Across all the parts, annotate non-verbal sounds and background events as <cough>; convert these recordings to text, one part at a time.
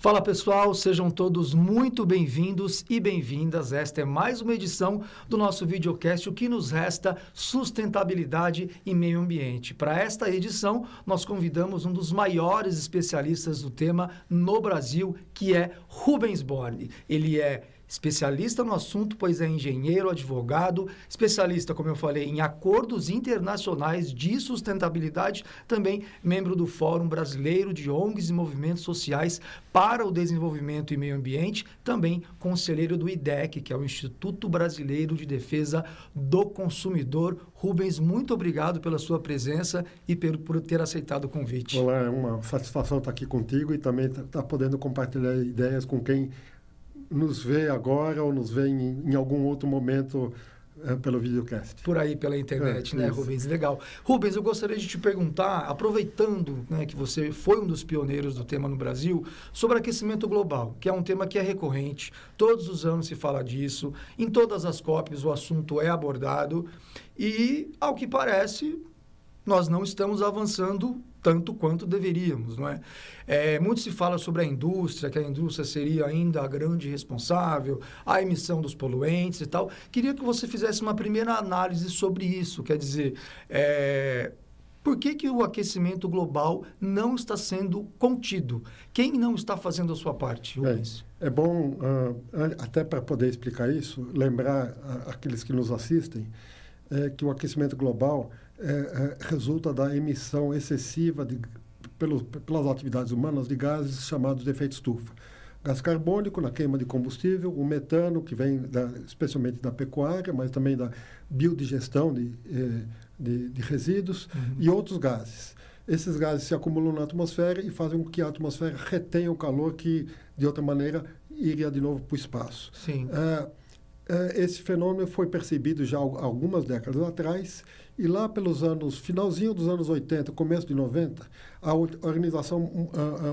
Fala pessoal, sejam todos muito bem-vindos e bem-vindas. Esta é mais uma edição do nosso videocast O que nos resta sustentabilidade e meio ambiente. Para esta edição, nós convidamos um dos maiores especialistas do tema no Brasil, que é Rubens Borne. Ele é especialista no assunto, pois é engenheiro, advogado, especialista, como eu falei, em acordos internacionais de sustentabilidade, também membro do Fórum Brasileiro de ONGs e Movimentos Sociais para o Desenvolvimento e Meio Ambiente, também conselheiro do IDEC, que é o Instituto Brasileiro de Defesa do Consumidor. Rubens, muito obrigado pela sua presença e por ter aceitado o convite. Olá, é uma satisfação estar aqui contigo e também estar tá podendo compartilhar ideias com quem nos vê agora ou nos vê em, em algum outro momento é, pelo videocast. Por aí, pela internet, é, né, isso. Rubens? Legal. Rubens, eu gostaria de te perguntar, aproveitando né, que você foi um dos pioneiros do tema no Brasil, sobre aquecimento global, que é um tema que é recorrente, todos os anos se fala disso, em todas as COPs o assunto é abordado e, ao que parece, nós não estamos avançando tanto quanto deveríamos, não é? é? Muito se fala sobre a indústria, que a indústria seria ainda a grande responsável, a emissão dos poluentes e tal. Queria que você fizesse uma primeira análise sobre isso, quer dizer, é, por que, que o aquecimento global não está sendo contido? Quem não está fazendo a sua parte, É, é bom, uh, até para poder explicar isso, lembrar aqueles que nos assistem, é, que o aquecimento global é, é, resulta da emissão excessiva de, pelo, pelas atividades humanas de gases chamados de efeito estufa. Gás carbônico na queima de combustível, o metano, que vem da, especialmente da pecuária, mas também da biodigestão de, eh, de, de resíduos, uhum. e outros gases. Esses gases se acumulam na atmosfera e fazem com que a atmosfera retenha o calor que, de outra maneira, iria de novo para o espaço. Sim. É, é, esse fenômeno foi percebido já algumas décadas atrás e lá pelos anos, finalzinho dos anos 80, começo de 90, a Organização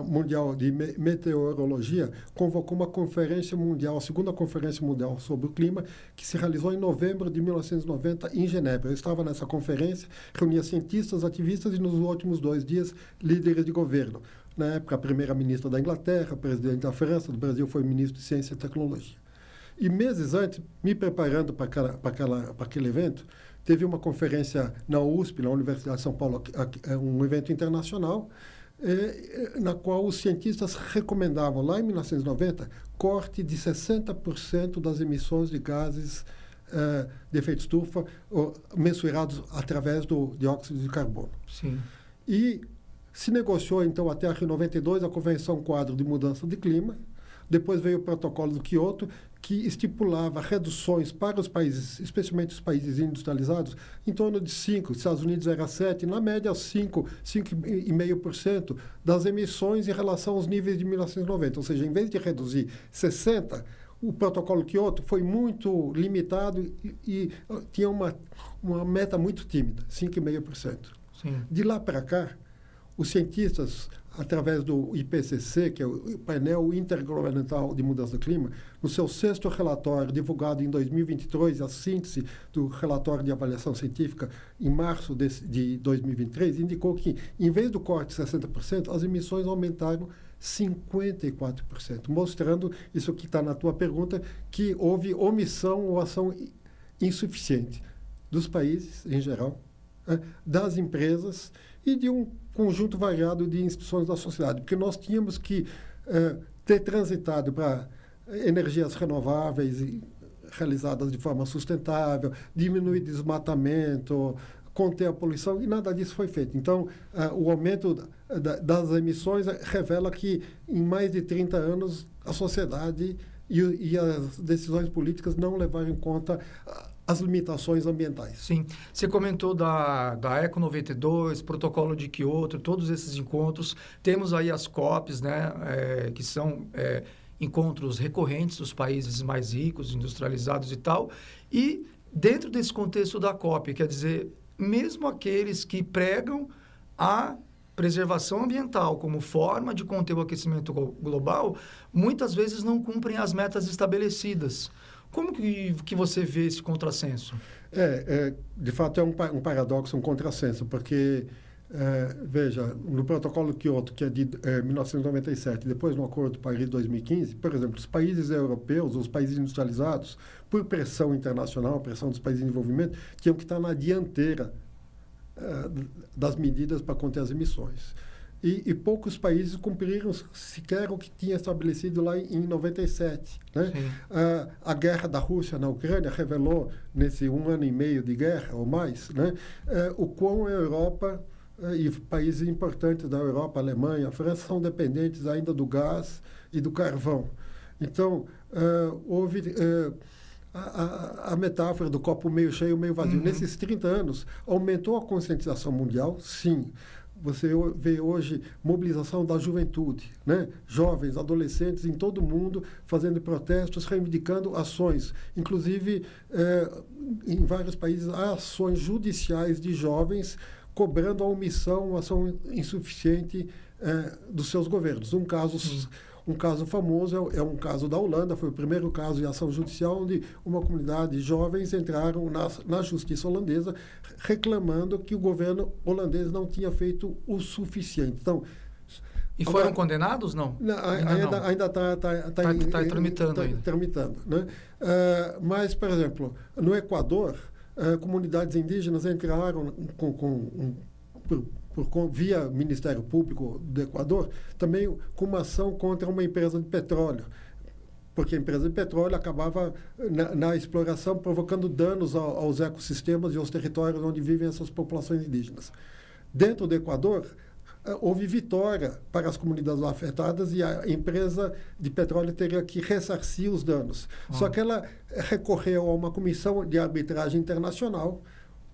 Mundial de Meteorologia convocou uma conferência mundial, a segunda conferência mundial sobre o clima, que se realizou em novembro de 1990 em Genebra. Eu estava nessa conferência, reunia cientistas, ativistas e nos últimos dois dias líderes de governo. Na época, a primeira-ministra da Inglaterra, presidente da França, do Brasil foi ministro de Ciência e Tecnologia. E meses antes, me preparando para aquele evento, teve uma conferência na USP, na Universidade de São Paulo, é um evento internacional, é, na qual os cientistas recomendavam, lá em 1990, corte de 60% das emissões de gases é, de efeito estufa mensurados através do dióxido de carbono. Sim. E se negociou, então, até a Rio 92, a Convenção Quadro de Mudança de Clima, depois veio o protocolo do Quioto, que estipulava reduções para os países, especialmente os países industrializados, em torno de 5%, Estados Unidos era 7%, na média 5%, 5,5% das emissões em relação aos níveis de 1990. Ou seja, em vez de reduzir 60%, o protocolo Kyoto foi muito limitado e, e tinha uma, uma meta muito tímida, 5,5%. De lá para cá, os cientistas através do IPCC, que é o painel intergovernamental de mudança do clima, no seu sexto relatório divulgado em 2023, a síntese do relatório de avaliação científica em março de, de 2023, indicou que, em vez do corte de 60%, as emissões aumentaram 54%, mostrando isso que está na tua pergunta, que houve omissão ou ação insuficiente dos países em geral, né, das empresas e de um conjunto variado de instituições da sociedade, porque nós tínhamos que eh, ter transitado para energias renováveis e realizadas de forma sustentável, diminuir desmatamento, conter a poluição, e nada disso foi feito. Então, uh, o aumento da, das emissões revela que, em mais de 30 anos, a sociedade e, e as decisões políticas não levaram em conta as limitações ambientais. Sim. Você comentou da, da Eco 92, Protocolo de Kyoto, todos esses encontros. Temos aí as COPs, né, é, que são é, encontros recorrentes dos países mais ricos, industrializados e tal. E dentro desse contexto da COP, quer dizer, mesmo aqueles que pregam a preservação ambiental como forma de conter o aquecimento global, muitas vezes não cumprem as metas estabelecidas. Como que, que você vê esse contrassenso? É, é de fato, é um, um paradoxo, um contrassenso, porque É, veja, no protocolo Kyoto, que é de é, 1997, depois no Acordo de Paris de 2015, por exemplo, os países europeus, os países industrializados, por pressão internacional, pressão dos países em desenvolvimento, tinham que estar na dianteira é, das medidas para conter as emissões. E, e, poucos países cumpriram sequer o que tinha estabelecido lá em, em 97. Né? A guerra da Rússia na Ucrânia revelou, nesse um ano e meio de guerra ou mais, né, uh, o quão a Europa uh, e países importantes da Europa, a Alemanha, a França, são dependentes ainda do gás e do carvão. Então, houve. A, a, a, metáfora do copo meio cheio, meio vazio. Uhum. Nesses 30 anos, aumentou a conscientização mundial, sim você vê hoje mobilização da juventude, né? jovens, adolescentes em todo o mundo fazendo protestos, reivindicando ações. Inclusive, eh, em vários países, há ações judiciais de jovens cobrando a omissão, uma ação insuficiente eh, dos seus governos. Um caso. Um caso famoso é, é, um caso da Holanda, foi o primeiro caso de ação judicial onde uma comunidade de jovens entraram na, na justiça holandesa reclamando que o governo holandês não tinha feito o suficiente. Então, e foram agora, condenados, não? não ainda está tá, tá, tá, tá, tramitando. Tá, tramitando né? Uh, mas, por exemplo, no Equador, uh, comunidades indígenas entraram com, com um, por, via Ministério Público do Equador, também com uma ação contra uma empresa de petróleo porque a empresa de petróleo acabava na, na exploração provocando danos ao, aos ecossistemas e aos territórios onde vivem essas populações indígenas. Dentro do Equador, eh, houve vitória para as comunidades afetadas e a empresa de petróleo teria que ressarcir os danos. Ah. Só que ela recorreu a uma comissão de arbitragem internacional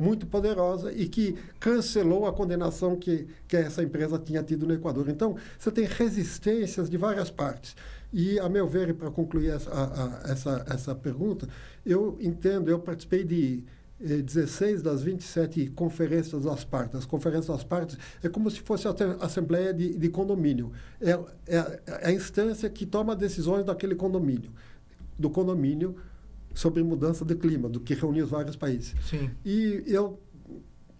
muito poderosa e que cancelou a condenação que, que essa empresa tinha tido no Equador. Então, você tem resistências de várias partes. E, a meu ver, para concluir essa, a, a, essa, essa pergunta, eu entendo, eu participei de eh, 16 das 27 conferências das partes. As conferências das partes é como se fosse a assembleia de, de condomínio. É, é, é a instância que toma decisões daquele condomínio, do condomínio sobre mudança de clima, do que reuniu os vários países. Sim. E eu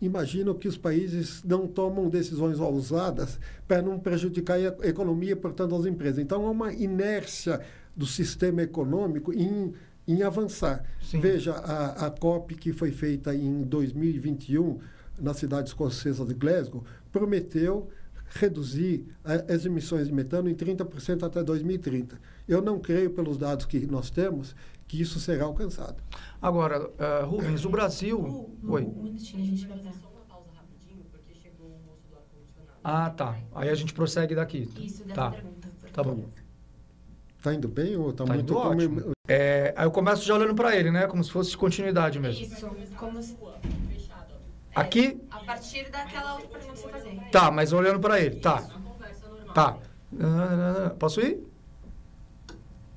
imagino que os países não tomam decisões ousadas para não prejudicar a economia, portanto, as empresas. Então, há uma inércia do sistema econômico em, em avançar. Sim. Veja, a, a COP que foi feita em 2021 na cidade escocesa de Glasgow prometeu reduzir as emissões de metano em 30% até 2030. Eu não creio, pelos dados que nós temos, que isso será alcançado. Agora, uh, Rubens, o Brasil. Um, Oi. Um minutinho, a gente vai dar só uma pausa rapidinho, porque chegou o moço do ar-condicionado. Ah, tá. Aí a gente prossegue daqui. Isso, dessa tá. pergunta. Tá bom. Tá indo bem ou tá, tá muito indo ótimo. É, aí eu começo já olhando para ele, né? Como se fosse continuidade mesmo. Isso, como se... Aqui? A partir daquela outra pergunta que você fazer. Tá, mas olhando para ele. Tá. Tá. Posso ir?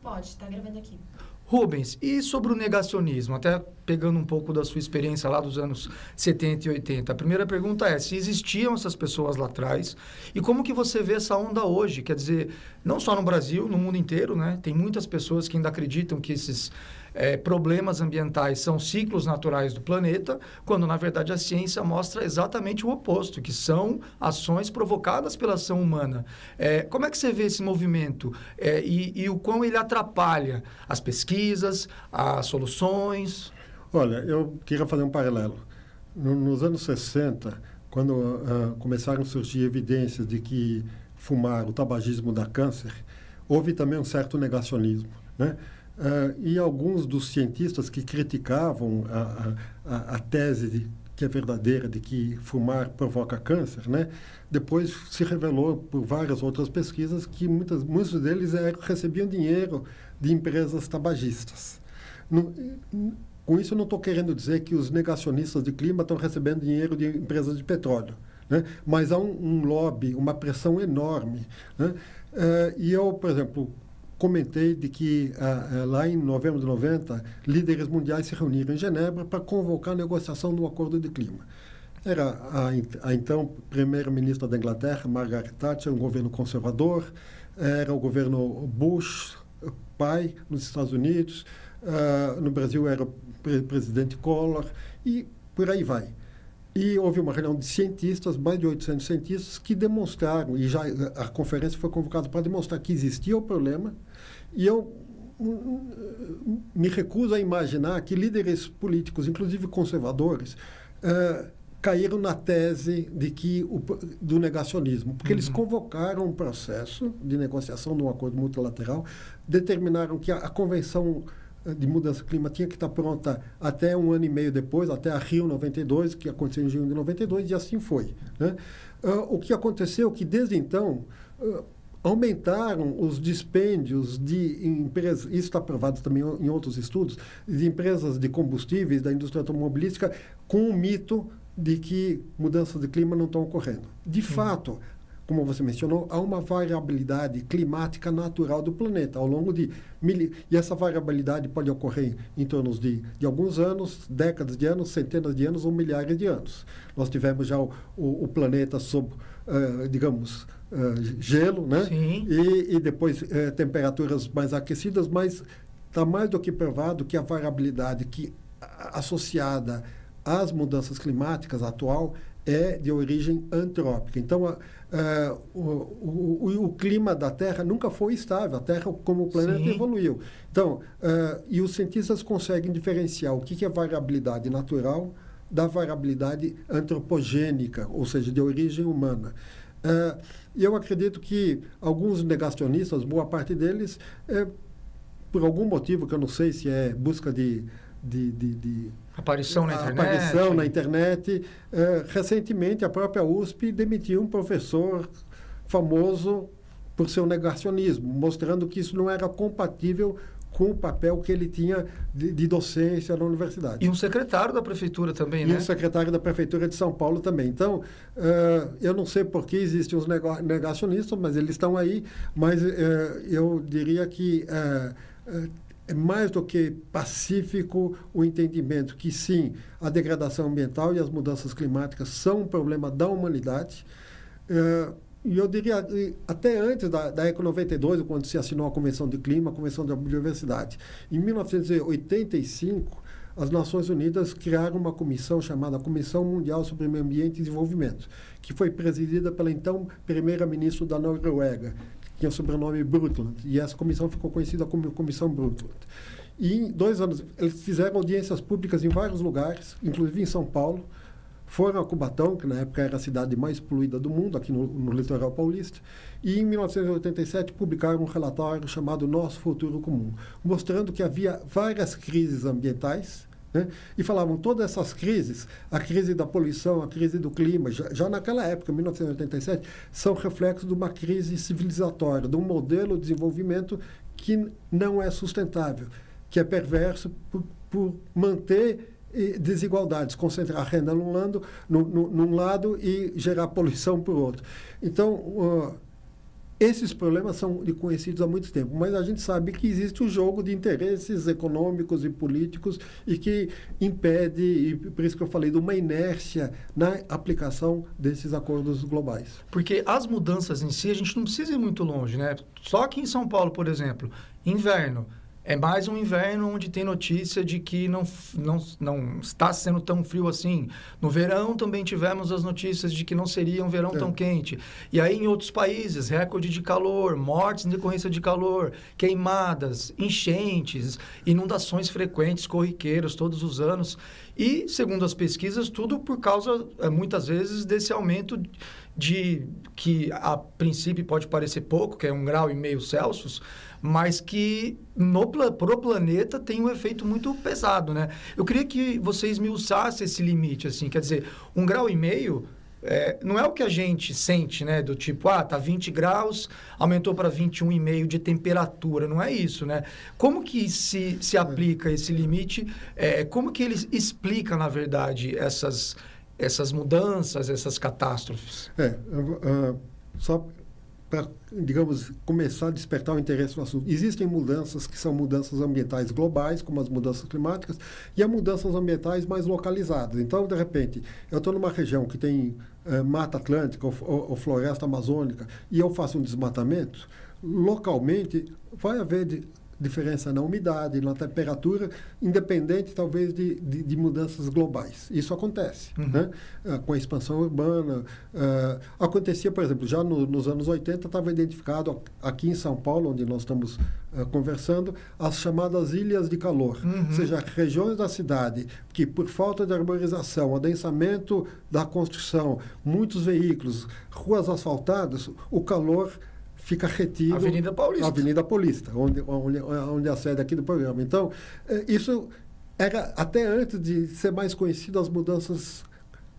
Pode, tá gravando aqui. Rubens, e sobre o negacionismo? Até pegando um pouco da sua experiência lá dos anos 70 e 80. A primeira pergunta é se existiam essas pessoas lá atrás e como que você vê essa onda hoje? Quer dizer, não só no Brasil, no mundo inteiro, né? Tem muitas pessoas que ainda acreditam que esses é, problemas ambientais são ciclos naturais do planeta, quando na verdade a ciência mostra exatamente o oposto, que são ações provocadas pela ação humana. É, como é que você vê esse movimento é, e, e o quão ele atrapalha as pesquisas, as soluções? Olha, eu queria fazer um paralelo. nos anos 60, quando uh, começaram a surgir evidências de que fumar, o tabagismo dá câncer, houve também um certo negacionismo. Né? Uh, e alguns dos cientistas que criticavam a, a, a tese de, que é verdadeira de que fumar provoca câncer, né? Depois se revelou por várias outras pesquisas que muitas, muitos deles eram, recebiam dinheiro de empresas tabagistas. No, com isso, não estou querendo dizer que os negacionistas de clima estão recebendo dinheiro de empresas de petróleo. Né? Mas há um, um lobby, uma pressão enorme. Né? Uh, e eu, por exemplo, comentei de que uh, lá em novembro de 90, líderes mundiais se reuniram em Genebra para convocar a negociação do acordo de clima. Era a, a então primeira-ministra da Inglaterra, Margaret Thatcher, um governo conservador, era o governo Bush, pai, nos Estados Unidos, uh, no Brasil era o pre presidente Collor, e por aí vai. E houve uma reunião de cientistas, mais de 800 cientistas, que demonstraram, e já a conferência foi convocada para demonstrar que existia o problema, e eu hum, me recuso a imaginar que líderes políticos, inclusive conservadores, uh, caíram na tese de que o, do negacionismo, porque uhum. eles convocaram um processo de negociação de um acordo multilateral, determinaram que a, a convenção de mudança clima tinha que estar pronta até um ano e meio depois, até a Rio 92, que aconteceu em junho de 92, e assim foi. Né? Uh, o que aconteceu é que, desde então, uh, aumentaram os dispêndios de empresas, isso está provado também em outros estudos, de empresas de combustíveis, da indústria automobilística, com o mito de que mudanças de clima não estão ocorrendo. De fato, como você mencionou, há uma variabilidade climática natural do planeta ao longo de mil... e essa variabilidade pode ocorrer em torno de, de alguns anos, décadas de anos, centenas de anos ou milhares de anos. Nós tivemos já o, o, o planeta sob, uh, digamos, uh, gelo, né? Sim. E, e depois uh, temperaturas mais aquecidas, mas está mais do que provado que a variabilidade que associada as mudanças climáticas atual é de origem antrópica. Então, a, a, o, o, o, clima da Terra nunca foi estável. A Terra, como o planeta, Sim. evoluiu. Então, uh, e os cientistas conseguem diferenciar o que, que é variabilidade natural da variabilidade antropogênica, ou seja, de origem humana. E eu acredito que alguns negacionistas, boa parte deles, é, por algum motivo que eu não sei se é busca de, de, de, de Aparição na internet. Aparição na internet. Uh, recentemente, a própria USP demitiu um professor famoso por seu negacionismo, mostrando que isso não era compatível com o papel que ele tinha de, de, docência na universidade. E um secretário da prefeitura também, e né? E um secretário da prefeitura de São Paulo também. Então, uh, eu não sei por que existem os negacionistas, mas eles estão aí. Mas uh, eu diria que é mais do que pacífico o entendimento que, sim, a degradação ambiental e as mudanças climáticas são um problema da humanidade. É, e eu diria, até antes da, da ECO 92, quando se assinou a Convenção de Clima, a Convenção da Biodiversidade, em 1985, as Nações Unidas criaram uma comissão chamada Comissão Mundial sobre Meio Ambiente e Desenvolvimento, que foi presidida pela então primeira-ministra da Noruega, tinha o sobrenome Brundtland, e essa comissão ficou conhecida como Comissão Brundtland. E em dois anos, eles fizeram audiências públicas em vários lugares, inclusive em São Paulo, foram a Cubatão, que na época era a cidade mais poluída do mundo, aqui no, no litoral paulista, e em 1987 publicaram um relatório chamado Nosso Futuro Comum, mostrando que havia várias crises ambientais, né? E falavam todas essas crises, a crise da poluição, a crise do clima, já, já naquela época, 1987, são reflexos de uma crise civilizatória, de um modelo de desenvolvimento que não é sustentável, que é perverso por, por manter desigualdades, concentrar renda num lado, num, num lado e gerar poluição por outro. Então, uh, esses problemas são conhecidos há muito tempo, mas a gente sabe que existe o um jogo de interesses econômicos e políticos e que impede, e por isso que eu falei, de uma inércia na aplicação desses acordos globais. Porque as mudanças em si, a gente não precisa ir muito longe, né? Só aqui em São Paulo, por exemplo, inverno é mais um inverno onde tem notícia de que não, não, não está sendo tão frio assim. No verão também tivemos as notícias de que não seria um verão é. tão quente. E aí em outros países, recorde de calor, mortes em decorrência de calor, queimadas, enchentes, inundações frequentes, corriqueiras todos os anos. E, segundo as pesquisas, tudo por causa, eh, muitas vezes, desse aumento de que a princípio pode parecer pouco, que é um grau e meio Celsius, mas que no pro planeta tem um efeito muito pesado, né? Eu queria que vocês me usassem esse limite, assim, quer dizer, um grau e meio é, não é o que a gente sente, né? Do tipo, ah, tá 20 graus, aumentou para 21,5 de temperatura. Não é isso, né? Como que se, se aplica esse limite? É, como que ele explica, na verdade, essas, essas mudanças, essas catástrofes? É, uh, só para, digamos, começar a despertar o interesse no assunto. Existem mudanças que são mudanças ambientais globais, como as mudanças climáticas, e há mudanças ambientais mais localizadas. Então, de repente, eu estou numa região que tem eh, mata atlântica ou, ou, ou, floresta amazônica e eu faço um desmatamento, localmente vai haver de, diferença na umidade, na temperatura, independente talvez de, de, de mudanças globais. Isso acontece uhum. né? Uh, com a expansão urbana. Uh, acontecia, por exemplo, já no, nos anos 80 estava identificado aqui em São Paulo, onde nós estamos uh, conversando, as chamadas ilhas de calor, uhum. ou seja, regiões da cidade que, por falta de arborização, adensamento da construção, muitos veículos, ruas asfaltadas, o calor fica retido. Avenida Paulista. Avenida Paulista, onde, onde, onde é a sede aqui do programa. Então, eh, isso era até antes de ser mais conhecido as mudanças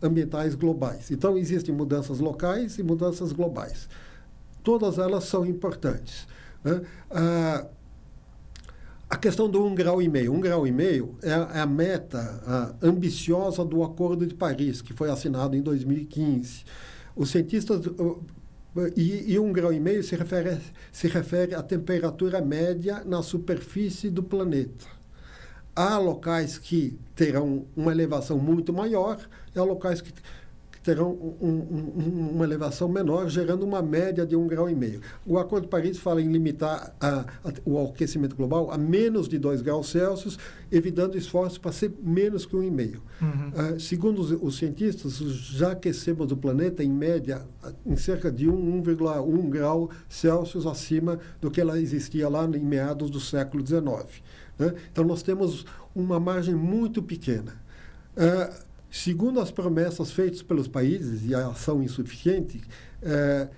ambientais globais. Então, existem mudanças locais e mudanças globais. Todas elas são importantes. Né? Ah, a questão do um grau e meio. Um grau e meio é a, é a meta a, ambiciosa do Acordo de Paris, que foi assinado em 2015. Os cientistas e, e, um grau e meio se refere, se refere à temperatura média na superfície do planeta. Há locais que terão uma elevação muito maior e há locais que terão um, um, uma elevação menor, gerando uma média de um grau e meio. O Acordo de Paris fala em limitar a, a, o aquecimento global a menos de 2 graus Celsius, evitando esforços para ser menos que um e meio. Uhum. Uh, segundo os, os, cientistas, já aquecemos o planeta em média em cerca de 1,1 grau Celsius acima do que ela existia lá em meados do século XIX. Né? Então nós temos uma margem muito pequena. Uh, Segundo as promessas feitas pelos países e a ação insuficiente, é,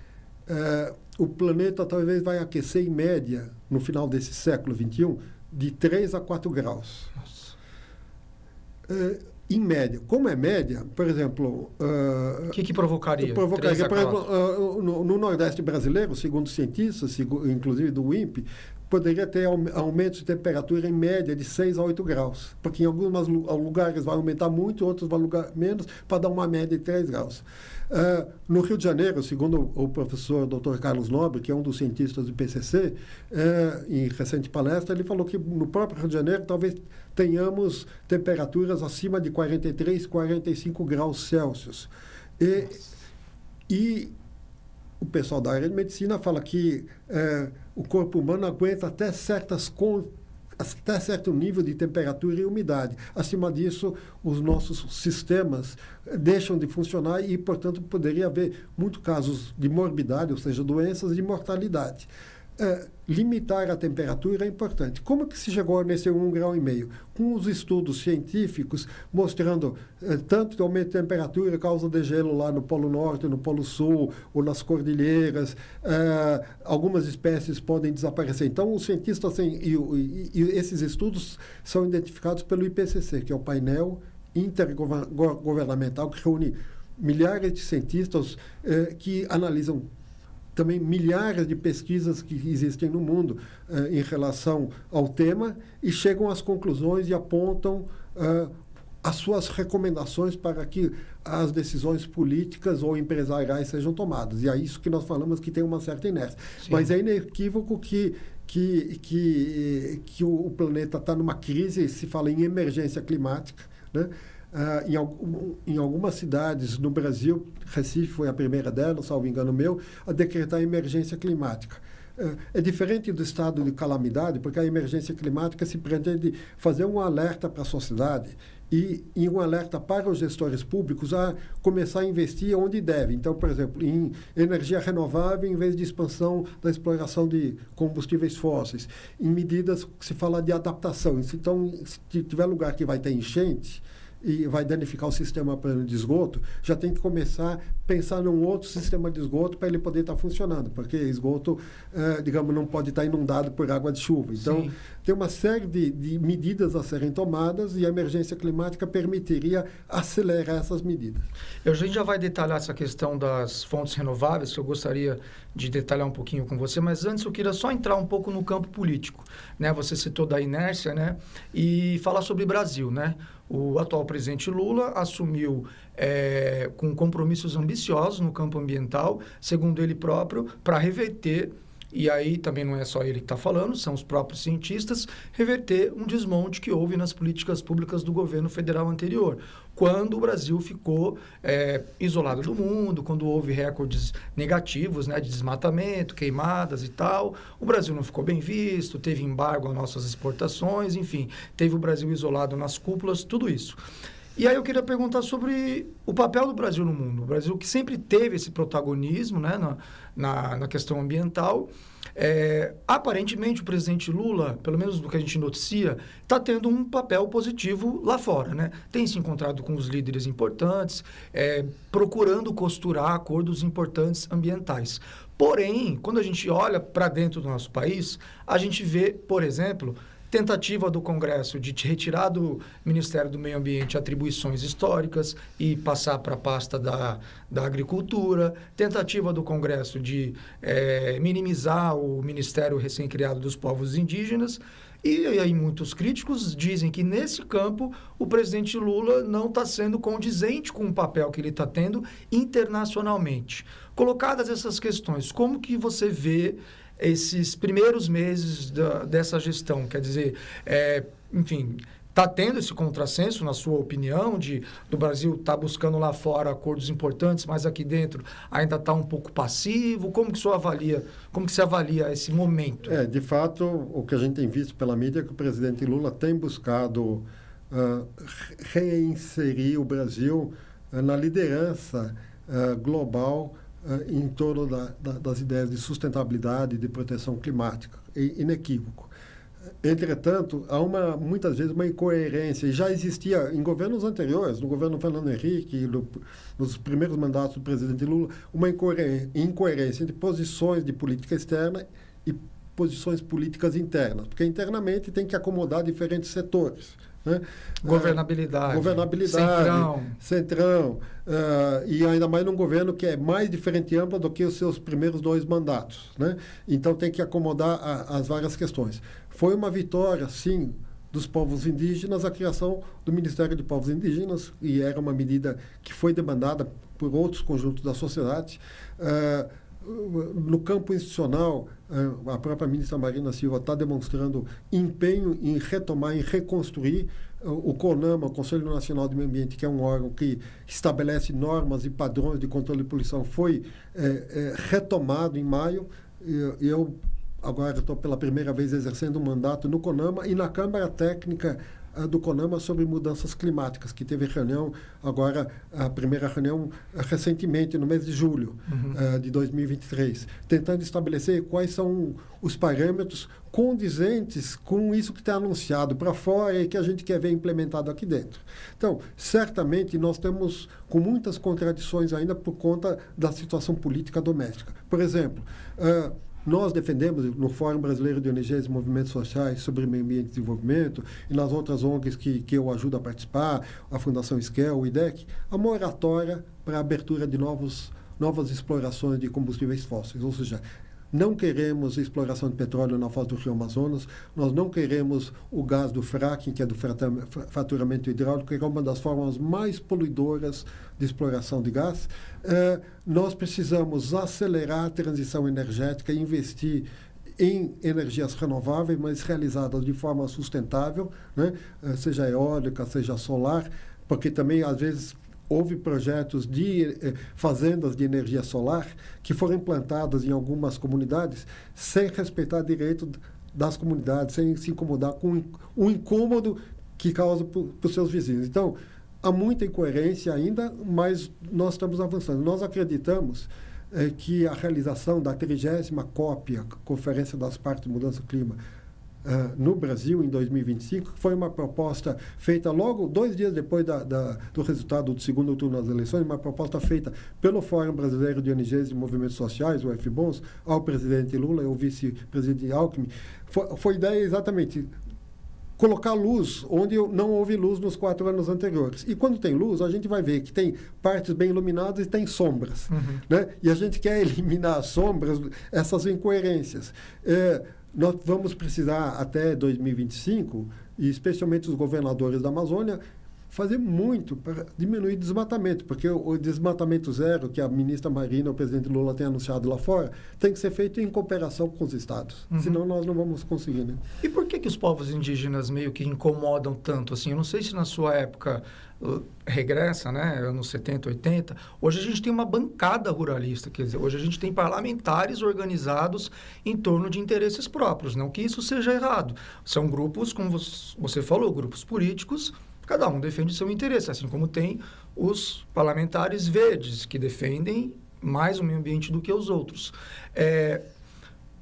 é, o planeta talvez vai aquecer em média, no final desse século XXI, de 3 a 4 graus. É, em média. Como é média, por exemplo... O uh, que, que provocaria? Provocaria, por exemplo, uh, no, no, Nordeste brasileiro, segundo cientistas, inclusive do INPE, poderia ter aumento de temperatura em média de 6 a 8 graus, porque em alguns lugares vai aumentar muito, outros vai lugar menos, para dar uma média de 3 graus. Uh, no Rio de Janeiro, segundo o professor Dr. Carlos Nobre, que é um dos cientistas do IPCC, uh, em recente palestra, ele falou que no próprio Rio de Janeiro talvez tenhamos temperaturas acima de 43, 45 graus Celsius. E, e o pessoal da área de medicina fala que uh, o corpo humano aguenta até certas até certo nível de temperatura e umidade. Acima disso, os nossos sistemas deixam de funcionar e, portanto, poderia haver muitos casos de morbidade, ou seja, doenças de mortalidade é, limitar a temperatura é importante. Como que se chegou nesse 1,5 grau? e meio? Com os estudos científicos mostrando é, tanto que aumento de temperatura causa degelo lá no Polo Norte, no Polo Sul ou nas cordilheiras, é, algumas espécies podem desaparecer. Então, os cientistas e, e, e esses estudos são identificados pelo IPCC, que é o painel intergovernamental que reúne milhares de cientistas eh, que analisam também milhares de pesquisas que existem no mundo uh, em relação ao tema e chegam às conclusões e apontam uh, as suas recomendações para que as decisões políticas ou empresariais sejam tomadas. E é isso que nós falamos que tem uma certa inércia. Sim. Mas é inequívoco que que, que, que o planeta está numa crise, se fala em emergência climática, né? Uh, em, em, algumas cidades no Brasil, Recife foi a primeira delas, salvo engano meu, a decretar emergência climática. Uh, é diferente do estado de calamidade, porque a emergência climática se pretende fazer um alerta para a sociedade e, e, um alerta para os gestores públicos a começar a investir onde deve. Então, por exemplo, em energia renovável em vez de expansão da exploração de combustíveis fósseis, em medidas que se fala de adaptação. Então, se tiver lugar que vai ter enchente, e vai danificar o sistema de esgoto, já tem que começar a pensar num outro sistema de esgoto para ele poder estar tá funcionando, porque esgoto, eh, digamos, não pode estar tá inundado por água de chuva. Então, Sim. tem uma série de, de medidas a serem tomadas e a emergência climática permitiria acelerar essas medidas. A gente já vai detalhar essa questão das fontes renováveis, que eu gostaria de detalhar um pouquinho com você, mas antes eu queria só entrar um pouco no campo político. Né? Você citou da inércia, né? E falar sobre Brasil, né? O atual presidente Lula assumiu é, com compromissos ambiciosos no campo ambiental, segundo ele próprio, para reverter e aí também não é só ele que está falando, são os próprios cientistas, reverter um desmonte que houve nas políticas públicas do governo federal anterior. Quando o Brasil ficou é, isolado do mundo, quando houve recordes negativos né, de desmatamento, queimadas e tal, o Brasil não ficou bem visto, teve embargo às nossas exportações, enfim, teve o Brasil isolado nas cúpulas, tudo isso. E aí eu queria perguntar sobre o papel do Brasil no mundo. O Brasil que sempre teve esse protagonismo né, na, na, na questão ambiental. É, aparentemente, o presidente Lula, pelo menos do que a gente noticia, está tendo um papel positivo lá fora. Né? Tem se encontrado com os líderes importantes, é, procurando costurar acordos importantes ambientais. Porém, quando a gente olha para dentro do nosso país, a gente vê, por exemplo, tentativa do Congresso de retirar do Ministério do Meio Ambiente atribuições históricas e passar para a pasta da, da Agricultura, tentativa do Congresso de é, minimizar o Ministério recém-criado dos Povos Indígenas. E aí muitos críticos dizem que nesse campo o presidente Lula não está sendo condizente com o papel que ele está tendo internacionalmente. Colocadas essas questões, como que você vê esses primeiros meses da, dessa gestão? Quer dizer, é, enfim, está tendo esse contrassenso, na sua opinião, de do Brasil estar tá buscando lá fora acordos importantes, mas aqui dentro ainda está um pouco passivo? Como que o avalia, como que se avalia esse momento? É, de fato, o que a gente tem visto pela mídia é que o presidente Lula tem buscado uh, reinserir o Brasil uh, na liderança uh, global em torno da, da, das ideias de sustentabilidade e de proteção climática, inequívoco. Entretanto, há uma, muitas vezes uma incoerência, já existia em governos anteriores, no governo Fernando Henrique, no, nos primeiros mandatos do presidente Lula, uma incoerência entre posições de política externa e posições políticas internas, porque internamente tem que acomodar diferentes setores. Né? Governabilidade. Uh, governabilidade. Centrão. Centrão. Uh, e ainda mais num governo que é mais diferente e ampla do que os seus primeiros dois mandatos. Né? Então tem que acomodar a, as várias questões. Foi uma vitória, sim, dos povos indígenas a criação do Ministério de Povos Indígenas, e era uma medida que foi demandada por outros conjuntos da sociedade. Uh, no campo institucional, a própria ministra Marina Silva está demonstrando empenho em retomar, em reconstruir eh, o CONAMA, o Conselho Nacional do Meio Ambiente, que é um órgão que estabelece normas e padrões de controle de poluição, foi é, é, retomado em maio. Eu agora estou pela primeira vez exercendo um mandato no CONAMA e na Câmara Técnica do CONAMA sobre mudanças climáticas, que teve reunião agora, a primeira reunião recentemente, no mês de julho uhum. uh, de 2023, tentando estabelecer quais são os parâmetros condizentes com isso que está anunciado para fora e que a gente quer ver implementado aqui dentro. Então, certamente nós temos com muitas contradições ainda por conta da situação política doméstica. Por exemplo, uh, nós defendemos no Fórum Brasileiro de ONGs e Movimentos Sociais sobre Meio Ambiente e Desenvolvimento e nas outras ONGs que, que eu ajudo a participar, a Fundação Esquel, o IDEC, a moratória para a abertura de novos, novas explorações de combustíveis fósseis. Ou seja, não queremos exploração de petróleo na foz do Rio Amazonas, nós não queremos o gás do fracking, que é do fraturamento hidráulico, que é uma das formas mais poluidoras de exploração de gás. Eh, nós precisamos acelerar a transição energética e investir em energias renováveis, mas realizadas de forma sustentável, né? Eh, seja eólica, seja solar, porque também, às vezes, houve projetos de eh, fazendas de energia solar que foram implantadas em algumas comunidades sem respeitar direito das comunidades, sem se incomodar com o incômodo que causa para os seus vizinhos. Então, há muita incoerência ainda, mas nós estamos avançando. Nós acreditamos eh, que a realização da 30 cópia Conferência das Partes de Mudança do Clima uh, no Brasil em 2025, que foi uma proposta feita logo dois dias depois da, da, do resultado do segundo turno das eleições, uma proposta feita pelo Fórum Brasileiro de ONGs e Movimentos Sociais, o FBONS, ao presidente Lula e ao vice-presidente Alckmin. Foi, foi ideia exatamente colocar luz onde não houve luz nos quatro anos anteriores. E quando tem luz, a gente vai ver que tem partes bem iluminadas e tem sombras. Uhum. Né? E a gente quer <laughs> eliminar as sombras, essas incoerências. É, nós vamos precisar até 2025, e especialmente os governadores da Amazônia, fazer muito para diminuir o desmatamento, porque o, o desmatamento zero que a ministra Marina, o presidente Lula tem anunciado lá fora, tem que ser feito em cooperação com os estados. Uhum. Senão nós não vamos conseguir, né? E por que, que os povos indígenas meio que incomodam tanto? Assim, eu não sei se na sua época uh, regressa, né, anos 70, 80. Hoje a gente tem uma bancada ruralista, quer dizer, hoje a gente tem parlamentares organizados em torno de interesses próprios. Não que isso seja errado. São grupos, como você falou, grupos políticos cada um defende seu interesse, assim como tem os parlamentares verdes, que defendem mais o meio ambiente do que os outros. É,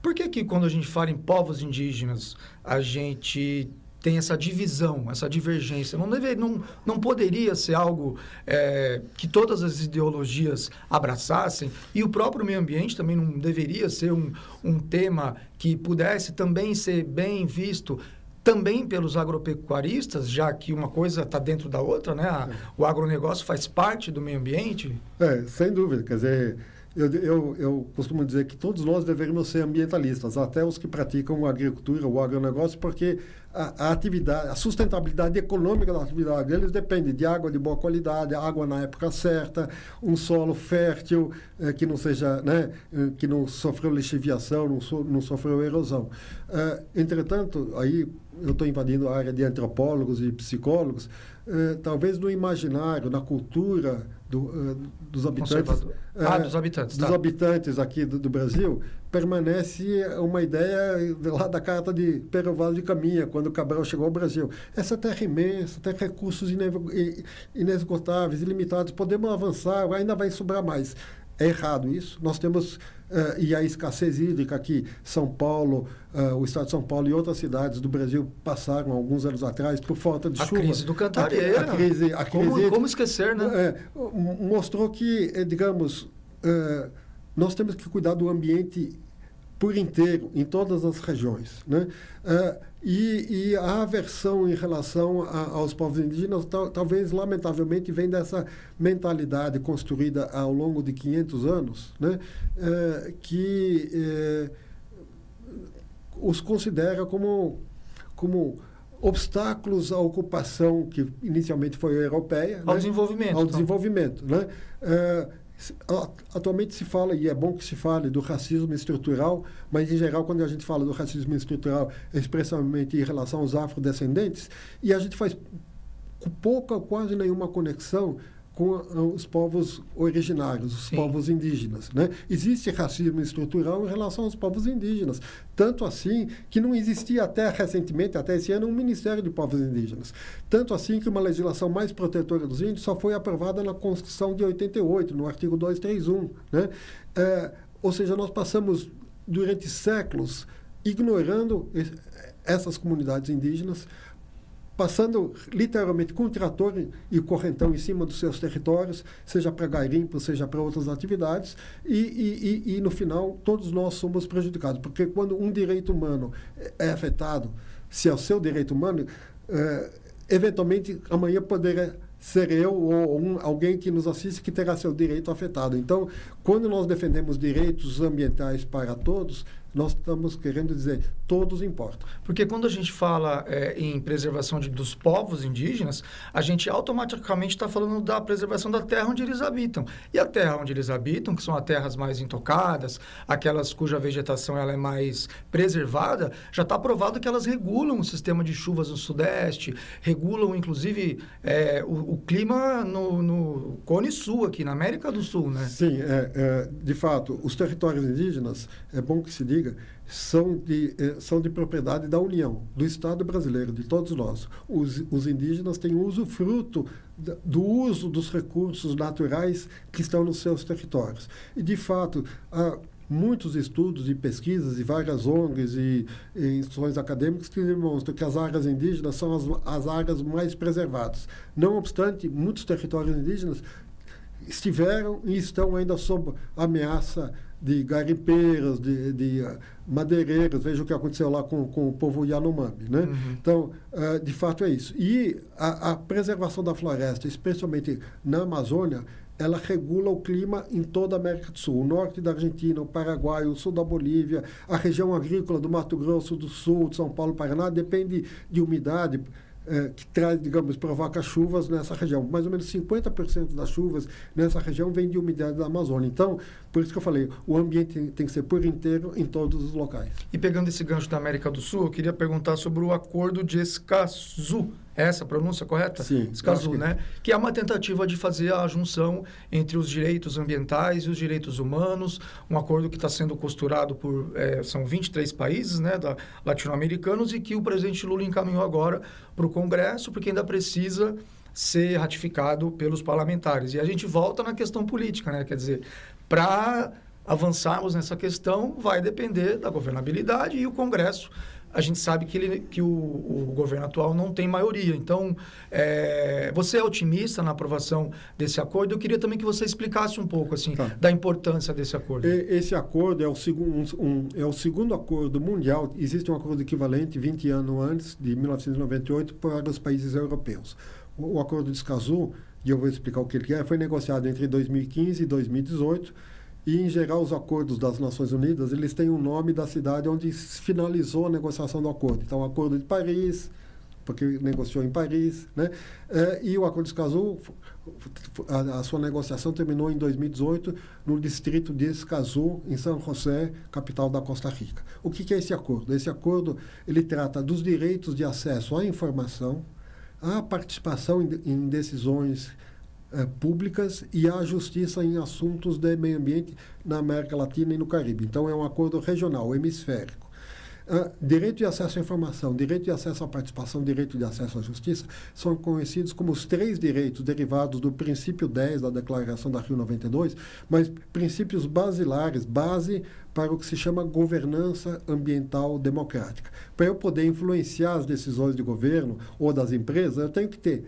por que, que quando a gente fala em povos indígenas, a gente tem essa divisão, essa divergência? Não, deve, não, não poderia ser algo é, que todas as ideologias abraçassem? E o próprio meio ambiente também não deveria ser um, um tema que pudesse também ser bem visto também pelos agropecuaristas, já que uma coisa está dentro da outra, né? A, o agronegócio faz parte do meio ambiente? É, sem dúvida. Quer dizer, eu, eu, eu costumo dizer que todos nós deveríamos ser ambientalistas, até os que praticam agricultura, o agronegócio, porque a, a, atividade, a sustentabilidade econômica da atividade deles depende de água de boa qualidade, água na época certa, um solo fértil eh, que não seja, né, eh, que não sofreu lixiviação, não, so, não sofreu erosão. Eh, entretanto, aí eu estou invadindo a área de antropólogos e psicólogos, eh, talvez no imaginário, na cultura do, uh, dos habitantes, ah, dos habitantes, dos tá. habitantes aqui do, do, Brasil, permanece uma ideia lá da carta de Perovalho de Caminha, quando Cabral chegou ao Brasil. Essa terra imensa, tem recursos inesgotáveis, ilimitados, podemos avançar, ainda vai sobrar mais. É errado isso. Nós temos Uh, e a escassez hídrica que São Paulo, uh, o estado de São Paulo e outras cidades do Brasil passaram alguns anos atrás por falta de a chuva. A crise do Cantareira. A, a crise, a como, crise, como esquecer, né? É, mostrou que, eh, digamos, nós temos que cuidar do ambiente por inteiro, em todas as regiões. Né? Uh, e, e, a aversão em relação a, aos povos indígenas, tal, talvez, lamentavelmente, vem dessa mentalidade construída ao longo de 500 anos, né? Uh, que uh, os considera como, como obstáculos à ocupação que inicialmente foi europeia. Ao né? desenvolvimento. Ao então. desenvolvimento. Né? Atualmente se fala, e é bom que se fale, do racismo estrutural, mas em geral, quando a gente fala do racismo estrutural, é expressamente em relação aos afrodescendentes, e a gente faz pouca, quase nenhuma conexão com ah, os povos originários, os Sim. povos indígenas. Né? Existe racismo estrutural em relação aos povos indígenas. Tanto assim que não existia até recentemente, até esse ano, um Ministério de Povos Indígenas. Tanto assim que uma legislação mais protetora dos índios só foi aprovada na Constituição de 88, no artigo 231. Né? É, ou seja, nós passamos durante séculos ignorando essas comunidades indígenas, passando literalmente com o trator e correntão em cima dos seus territórios, seja para garimpo, seja para outras atividades, e, e, e, e, no final todos nós somos prejudicados, porque quando um direito humano é afetado, se é o seu direito humano, é, eventualmente amanhã poderá ser eu ou um, alguém que nos assiste que terá seu direito afetado. Então, quando nós defendemos direitos ambientais para todos, nós estamos querendo dizer todos importam. Porque quando a gente fala é, em preservação de, dos povos indígenas, a gente automaticamente está falando da preservação da terra onde eles habitam. E a terra onde eles habitam, que são as terras mais intocadas, aquelas cuja vegetação ela é mais preservada, já está provado que elas regulam o sistema de chuvas no Sudeste, regulam, inclusive, é, o, o, clima no, no Cone Sul, aqui na América do Sul, né? Sim, é, é de fato, os territórios indígenas, é bom que se diga, são de, eh, são de propriedade da União, do Estado brasileiro, de todos nós. Os, os indígenas têm uso fruto do uso dos recursos naturais que estão nos seus territórios. E, de fato, há muitos estudos e pesquisas e várias ONGs e, e instituições acadêmicas que demonstram que as áreas indígenas são as, as áreas mais preservadas. Não obstante, muitos territórios indígenas estiveram e estão ainda sob ameaça de garimpeiras, de, de uh, madeireiras. Veja o que aconteceu lá com, com o povo Yanomami. Né? Uhum. Então, uh, de fato, é isso. E a, a, preservação da floresta, especialmente na Amazônia, ela regula o clima em toda a América do Sul. O norte da Argentina, o Paraguai, o sul da Bolívia, a região agrícola do Mato Grosso do Sul, de São Paulo, Paraná, depende de umidade eh, que traz, digamos, provoca chuvas nessa região. Mais ou menos 50% das chuvas nessa região vem de umidade da Amazônia. Então, por isso que eu falei, o ambiente tem que ser por inteiro em todos os locais. E pegando esse gancho da América do Sul, eu queria perguntar sobre o acordo de Escazú. É essa a pronúncia correta? Sim. Escazú, que... né? Que é uma tentativa de fazer a junção entre os direitos ambientais e os direitos humanos. Um acordo que está sendo costurado por, é, são 23 países, né, latino-americanos, e que o presidente Lula encaminhou agora para o Congresso, porque ainda precisa ser ratificado pelos parlamentares. E a gente volta na questão política, né? Quer dizer, para avançarmos nessa questão, vai depender da governabilidade e o Congresso a gente sabe que, ele, que o, o governo atual não tem maioria. Então, é, você é otimista na aprovação desse acordo? Eu queria também que você explicasse um pouco assim tá. da importância desse acordo. Esse acordo é o, segundo, um, é o segundo acordo mundial. Existe um acordo equivalente 20 anos antes, de 1998, para os países europeus. O, o acordo de Escazú, e eu vou explicar o que ele é, foi negociado entre 2015 e 2018 e, em geral, os acordos das Nações Unidas, eles têm o nome da cidade onde finalizou a negociação do acordo. Então, o Acordo de Paris, porque negociou em Paris, né? É, e o Acordo de Escazú, a, a, sua negociação terminou em 2018 no distrito de Escazú, em São José, capital da Costa Rica. O que, que é esse acordo? Esse acordo, ele trata dos direitos de acesso à informação, à participação em, em decisões eh, públicas e a justiça em assuntos de meio ambiente na América Latina e no Caribe. Então, é um acordo regional, hemisférico. Uh, direito de acesso à informação, direito de acesso à participação, direito de acesso à justiça são conhecidos como os três direitos derivados do princípio 10 da Declaração da Rio 92, mas princípios basilares, base para o que se chama governança ambiental democrática. Para eu poder influenciar as decisões de governo ou das empresas, eu tenho que ter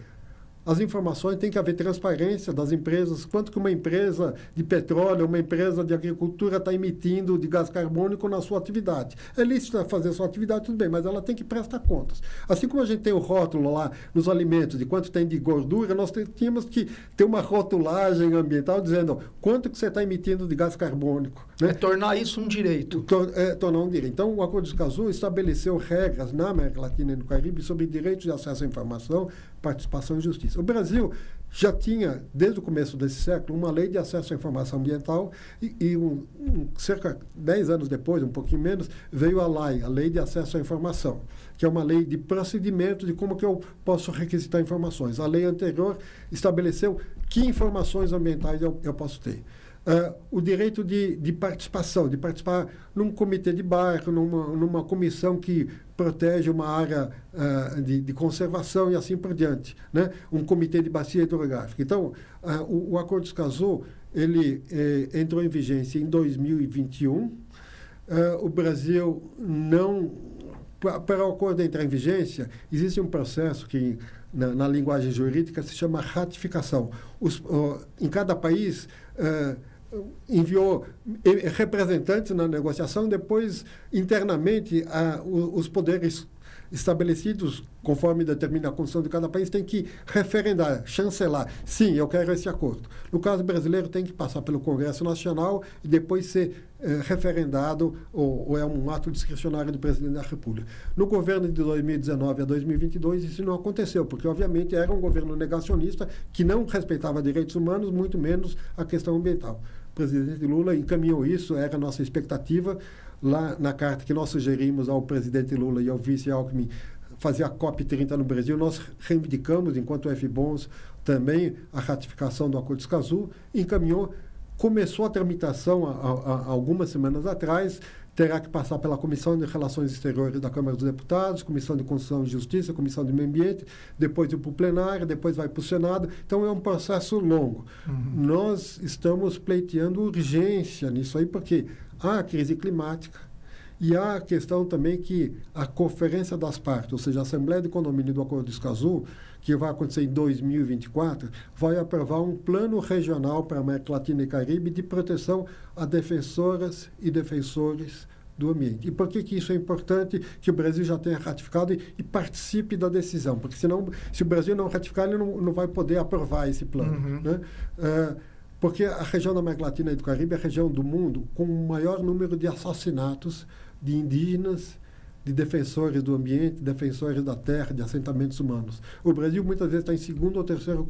as informações, tem que haver transparência das empresas, quanto que uma empresa de petróleo, uma empresa de agricultura está emitindo de gás carbônico na sua atividade. É lícito fazer sua atividade, tudo bem, mas ela tem que prestar contas. Assim como a gente tem o rótulo lá nos alimentos de quanto tem de gordura, nós tínhamos que ter uma rotulagem ambiental dizendo quanto que você está emitindo de gás carbônico. Né? É tornar isso um direito. Tor é, tornar um direito. Então, o Acordo de Escazú estabeleceu regras na América Latina e no Caribe sobre direitos de acesso à informação, participação e justiça. O Brasil já tinha, desde o começo desse século, uma lei de acesso à informação ambiental e, e um, um, cerca de 10 anos depois, um pouquinho menos, veio a LAI, a Lei de Acesso à Informação, que é uma lei de procedimento de como que eu posso requisitar informações. A lei anterior estabeleceu que informações ambientais eu, eu posso ter. Uh, o direito de, de, participação, de participar num comitê de bairro, numa, numa comissão que protege uma área uh, de, de, conservação e assim por diante, né? um comitê de bacia hidrográfica. Então, uh, o, o, Acordo de Escazú, ele eh, entrou em vigência em 2021. o Brasil não... Para o acordo entrar em vigência, existe um processo que, na, na linguagem jurídica, se chama ratificação. Os, em cada país enviou representantes na negociação, depois, internamente, a, os poderes estabelecidos, conforme determina a Constituição de cada país, tem que referendar, chancelar. Sim, eu quero esse acordo. No caso brasileiro, tem que passar pelo Congresso Nacional e depois ser eh, referendado, ou, ou, é um ato discricionário do presidente da República. No governo de 2019 a 2022, isso não aconteceu, porque, obviamente, era um governo negacionista que não respeitava direitos humanos, muito menos a questão ambiental presidente Lula encaminhou isso, era a nossa expectativa. Lá na carta que nós sugerimos ao presidente Lula e ao vice Alckmin fazer a COP30 no Brasil, nós reivindicamos, enquanto FBONS, também a ratificação do Acordo de Escazú, encaminhou, começou a tramitação há, algumas semanas atrás, terá que passar pela Comissão de Relações Exteriores da Câmara dos Deputados, Comissão de Constituição e Justiça, Comissão de Meio Ambiente, depois ir para o plenário, depois vai para o Senado. Então, é um processo longo. Uhum. Nós estamos pleiteando urgência nisso aí, porque há a crise climática, e há a questão também que a Conferência das Partes, ou seja, a Assembleia de Condomínio do Acordo de Escazú, que vai acontecer em 2024, vai aprovar um plano regional para a América Latina e Caribe de proteção a defensoras e defensores do ambiente. E por que, que isso é importante que o Brasil já tenha ratificado e, e participe da decisão? Porque senão, se o Brasil não ratificar, ele não, não vai poder aprovar esse plano. Uhum. Né? Uh, porque a região da América Latina e do Caribe é a região do mundo com o maior número de assassinatos de indígenas, de defensores do ambiente, defensores da terra, de assentamentos humanos. O Brasil muitas vezes está em segundo ou terceiro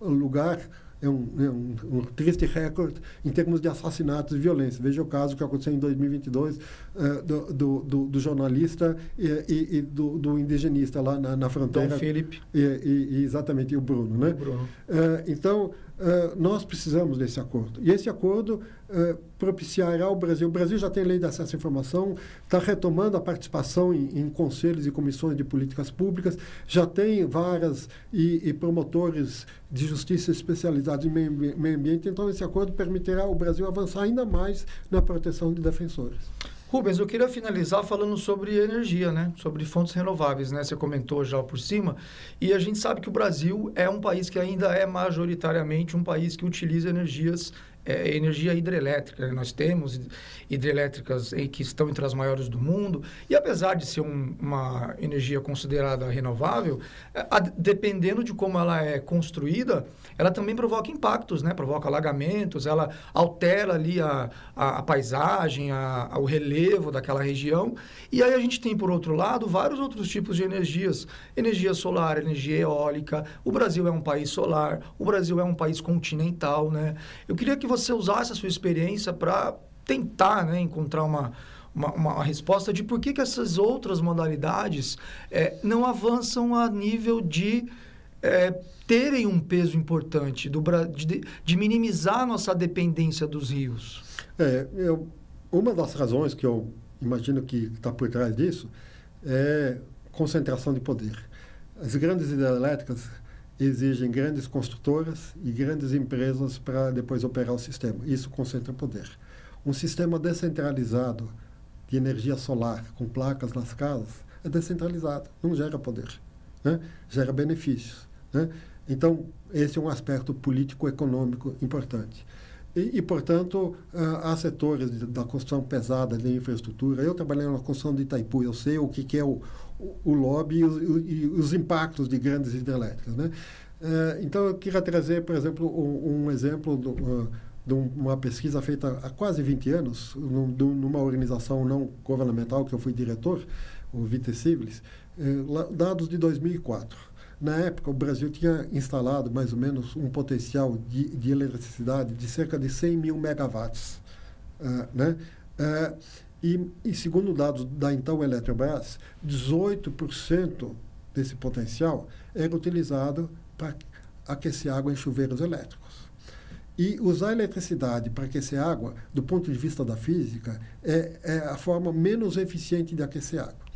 lugar é um, é um, um, triste recorde em termos de assassinatos e violência. Veja o caso que aconteceu em 2022 uh, eh, do, do, do, jornalista e, e, e do, do, indigenista lá na, na fronteira. Dom Felipe. E, e, exatamente, e o Bruno. Né? O Bruno. Uh, então, Nós precisamos desse acordo. E esse acordo uh, propiciará o Brasil. O Brasil já tem lei de acesso à informação, está retomando a participação em, em, conselhos e comissões de políticas públicas, já tem varas e, e promotores de justiça especializados em meio, meio ambiente. Então, esse acordo permitirá ao Brasil avançar ainda mais na proteção de defensores. Rubens, eu queria finalizar falando sobre energia, né? Sobre fontes renováveis, né? Você comentou já por cima. E a gente sabe que o Brasil é um país que ainda é majoritariamente um país que utiliza energias é, energia hidrelétrica. Né? Nós temos hidrelétricas que estão entre as maiores do mundo. E apesar de ser um, uma energia considerada renovável, é, a, dependendo de como ela é construída, ela também provoca impactos, né? provoca alagamentos, ela altera ali a, a, a paisagem, a, o relevo daquela região. E aí a gente tem, por outro lado, vários outros tipos de energias. Energia solar, energia eólica. O Brasil é um país solar, o Brasil é um país continental. Né? Eu queria que você usasse a sua experiência para tentar né, encontrar uma, uma, uma, resposta de por que, que essas outras modalidades é, não avançam a nível de é, terem um peso importante, do, de, de minimizar nossa dependência dos rios. É, eu, uma das razões que eu imagino que está por trás disso é concentração de poder. As grandes hidrelétricas exigem grandes construtoras e grandes empresas para depois operar o sistema. Isso concentra poder. Um sistema descentralizado de energia solar com placas nas casas é descentralizado, não gera poder, né? gera benefícios. Né? Então, esse é um aspecto político-econômico importante. E, e, portanto, uh, há setores da construção pesada de infraestrutura. Eu trabalhei na construção de Itaipu, eu sei o que, que é o, o, lobby e os, e os, impactos de grandes hidrelétricas. Né? Uh, então, eu queria trazer, por exemplo, um, um exemplo do, uh, de uma pesquisa feita há quase 20 anos, num, numa organização não governamental que eu fui diretor, o Vite Civilis, dados de 2004. Na época, o Brasil tinha instalado mais ou menos um potencial de, de eletricidade de cerca de 100 mil megawatts. Uh, né? Uh, e, e, segundo dados da então Eletrobras, 18% desse potencial era utilizado para aquecer água em chuveiros elétricos. E usar eletricidade para aquecer água, do ponto de vista da física, é, é a forma menos eficiente de aquecer água.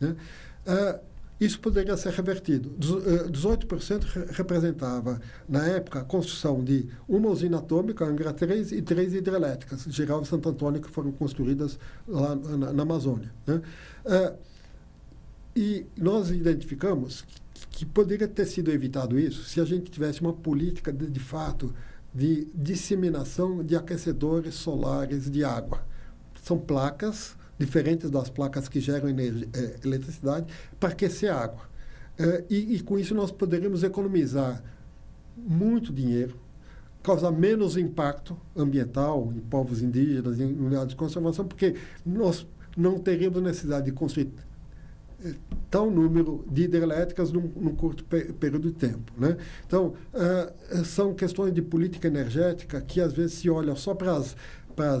Né? Uh, isso poderia ser revertido. 18% eh, representava, na época, a construção de uma usina atômica, Angra 3, e três hidrelétricas, Geral e Santo Antônio, que foram construídas lá na, na Amazônia. Né? Uh, e nós identificamos que, poderia ter sido evitado isso se a gente tivesse uma política, de, de fato, de disseminação de aquecedores solares de água. São placas diferentes das placas que geram é, eletricidade, para aquecer água. É, e, e, com isso nós poderíamos economizar muito dinheiro, causar menos impacto ambiental em povos indígenas, em unidades de conservação, porque nós não teríamos necessidade de construir é, tal número de hidrelétricas num, num curto período de tempo. Né? Então, uh, são questões de política energética que às vezes se olham só para as para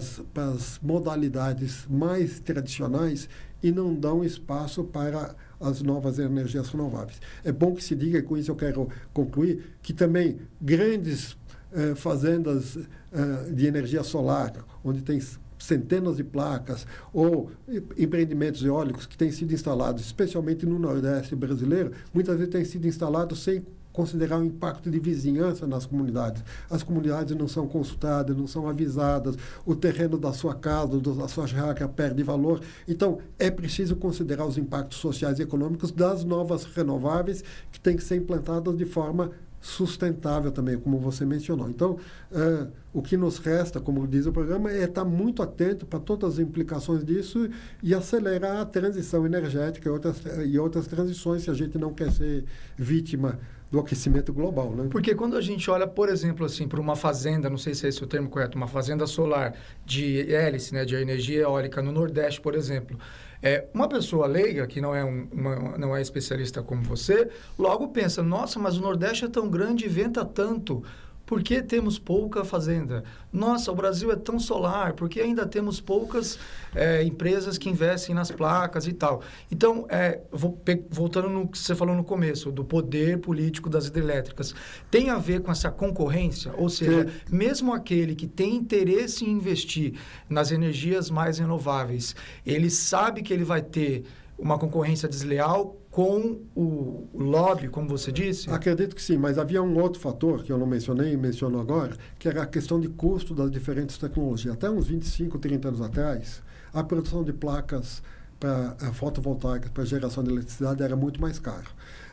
as modalidades mais tradicionais e não dão espaço para as novas energias renováveis. É bom que se diga, com isso eu quero concluir, que também grandes eh, fazendas eh, de energia solar, onde tem centenas de placas, ou empreendimentos eólicos que têm sido instalados, especialmente no Nordeste brasileiro, muitas vezes têm sido instalados sem considerar o impacto de vizinhança nas comunidades. As comunidades não são consultadas, não são avisadas, o terreno da sua casa, da sua chácara perde valor. Então, é preciso considerar os impactos sociais e econômicos das novas renováveis que têm que ser implantadas de forma sustentável também, como você mencionou. Então, uh, o que nos resta, como diz o programa, é estar muito atento para todas as implicações disso e acelerar a transição energética e outras, e outras transições, se a gente não quer ser vítima do aquecimento global, né? Porque quando a gente olha, por exemplo, assim, para uma fazenda, não sei se é esse o termo correto, uma fazenda solar de hélice, né, de energia eólica no Nordeste, por exemplo, é, uma pessoa leiga, que não é, um, uma, não é especialista como você, logo pensa, nossa, mas o Nordeste é tão grande e venta tanto. Por que temos pouca fazenda? Nossa, o Brasil é tão solar, por que ainda temos poucas é, empresas que investem nas placas e tal? Então, é, vou, voltando no que você falou no começo, do poder político das hidrelétricas, tem a ver com essa concorrência? Ou seja, Sim. mesmo aquele que tem interesse em investir nas energias mais renováveis, ele sabe que ele vai ter uma concorrência desleal com o lobby, como você disse? Acredito que sim, mas havia um outro fator que eu não mencionei e menciono agora, que era a questão de custo das diferentes tecnologias. Até uns 25, 30 anos atrás, a produção de placas para uh, fotovoltaicas para geração de eletricidade era muito mais caro.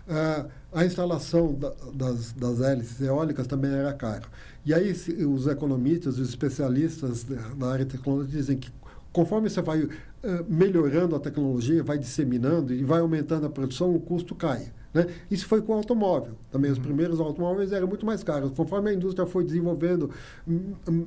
Uh, a instalação da, das, das hélices eólicas também era caro. E aí os economistas, os especialistas da área de tecnologia dizem que conforme você vai melhorando a tecnologia, vai disseminando e vai aumentando a produção, o custo cai. Né? Isso foi com o automóvel. Também os uhum. primeiros automóveis eram muito mais caros. Conforme a indústria foi desenvolvendo,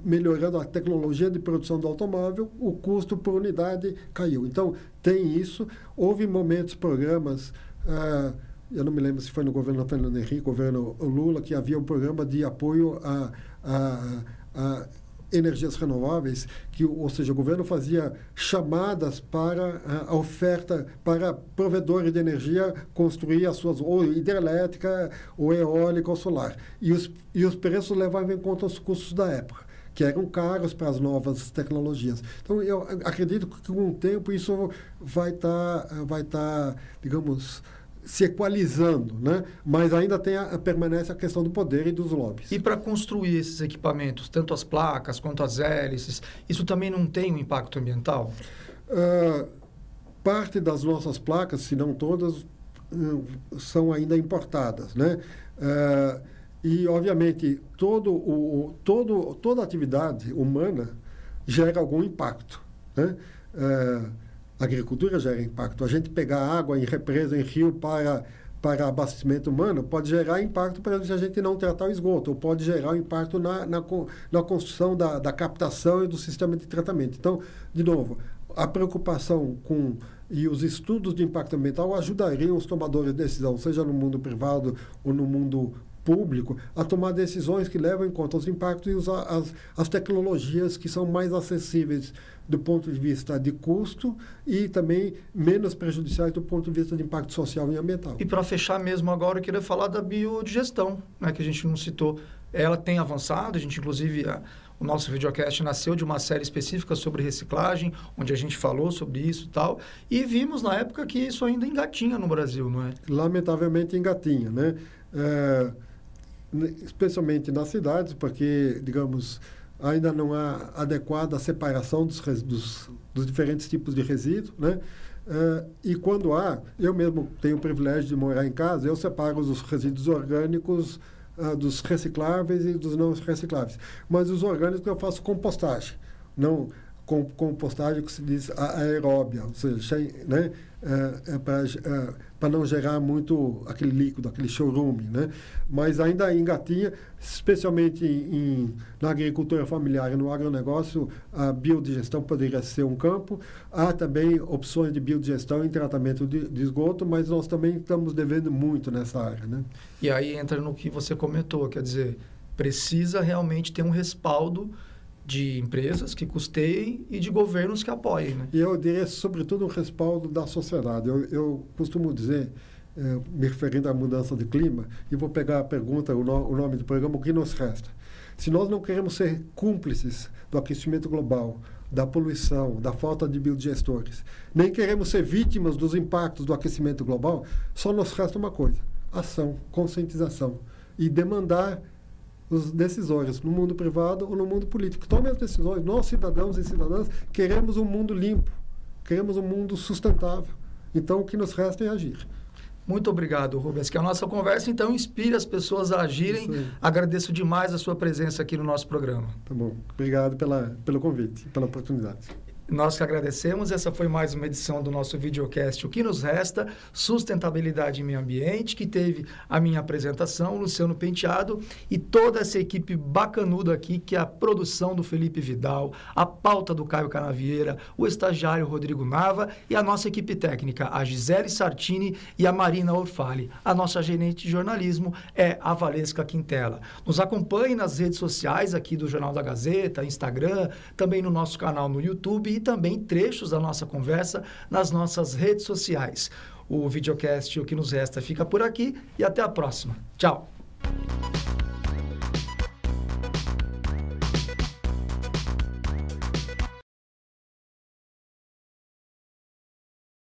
melhorando a tecnologia de produção do automóvel, o custo por unidade caiu. Então, tem isso. Houve momentos, programas. Uh, eu não me lembro se foi no governo Fernando Henrique, governo Lula, que havia um programa de apoio a, a, a energias renováveis, que, ou seja, o governo fazia chamadas para a oferta para provedores de energia construir as suas ou hidrelétrica, ou eólica ou solar. E os, e os preços levavam em conta os custos da época que eram caros para as novas tecnologias. Então, eu acredito que com o tempo isso vai estar, tá, vai tá, digamos, se equalizando, né? mas ainda tem a, permanece a questão do poder e dos lobbies. E para construir esses equipamentos, tanto as placas quanto as hélices, isso também não tem um impacto ambiental? Uh, parte das nossas placas, se não todas, uh, são ainda importadas. Né? Uh, e, obviamente, todo o, todo, toda atividade humana gera algum impacto. Né? A agricultura gera impacto. A gente pegar água em represa, em rio para, para abastecimento humano pode gerar impacto para a gente não tratar o esgoto, ou pode gerar impacto na, na, na construção da, da captação e do sistema de tratamento. Então, de novo, a preocupação com e os estudos de impacto ambiental ajudariam os tomadores de decisão, seja no mundo privado ou no mundo público, a tomar decisões que levam em conta os impactos e usar as, as tecnologias que são mais acessíveis do ponto de vista de custo e também menos prejudiciais do ponto de vista de impacto social e ambiental. E para fechar mesmo agora, eu queria falar da biodigestão, né, que a gente não citou. Ela tem avançado, a gente inclusive... A, o nosso videocast nasceu de uma série específica sobre reciclagem, onde a gente falou sobre isso e tal. E vimos na época que isso ainda engatinha no Brasil, não é? Lamentavelmente engatinha, né? É, especialmente nas cidades, porque, digamos, ainda não há adequada separação dos, dos, dos diferentes tipos de resíduos, né? Uh, e quando há, eu mesmo tenho o privilégio de morar em casa, eu separo os resíduos orgânicos uh, dos recicláveis e dos não recicláveis. Mas os orgânicos eu faço compostagem, não com, compostagem que se diz aeróbia, ou seja, né? É, é para é, não gerar muito aquele líquido, aquele chorume, né? Mas ainda engatinha, especialmente em, na agricultura familiar e no agronegócio, a biodigestão poderia ser um campo. Há também opções de biodigestão em tratamento de, de esgoto, mas nós também estamos devendo muito nessa área, né? E aí entra no que você comentou, quer dizer, precisa realmente ter um respaldo de empresas que custeiem e de governos que apoiem. Né? E eu diria, sobretudo, um respaldo da sociedade. Eu, eu costumo dizer, eh, me referindo à mudança de clima, e vou pegar a pergunta, o, no, o nome do programa, o que nos resta? Se nós não queremos ser cúmplices do aquecimento global, da poluição, da falta de biodigestores, nem queremos ser vítimas dos impactos do aquecimento global, só nos resta uma coisa: ação, conscientização e demandar os decisores, no mundo privado ou no mundo político. Tomem as decisões. Nós, cidadãos e cidadãs, queremos um mundo limpo, queremos um mundo sustentável. Então, o que nos resta é agir. Muito obrigado, Rubens. Que a nossa conversa, então, inspire as pessoas a agirem. Agradeço demais a sua presença aqui no nosso programa. Tá bom. Obrigado pela, pelo convite, pela oportunidade. Nós que agradecemos. Essa foi mais uma edição do nosso videocast O que nos resta, sustentabilidade e meio ambiente, que teve a minha apresentação, Luciano Penteado e toda essa equipe bacanuda aqui, que é a produção do Felipe Vidal, a pauta do Caio Canavieira, o estagiário Rodrigo Nava e a nossa equipe técnica, a Gisele Sartini e a Marina Orfali. A nossa gerente de jornalismo é a Valesca Quintela. Nos acompanhe nas redes sociais aqui do Jornal da Gazeta, Instagram, também no nosso canal no YouTube e também trechos da nossa conversa nas nossas redes sociais. O videocast O que nos resta fica por aqui e até a próxima. Tchau.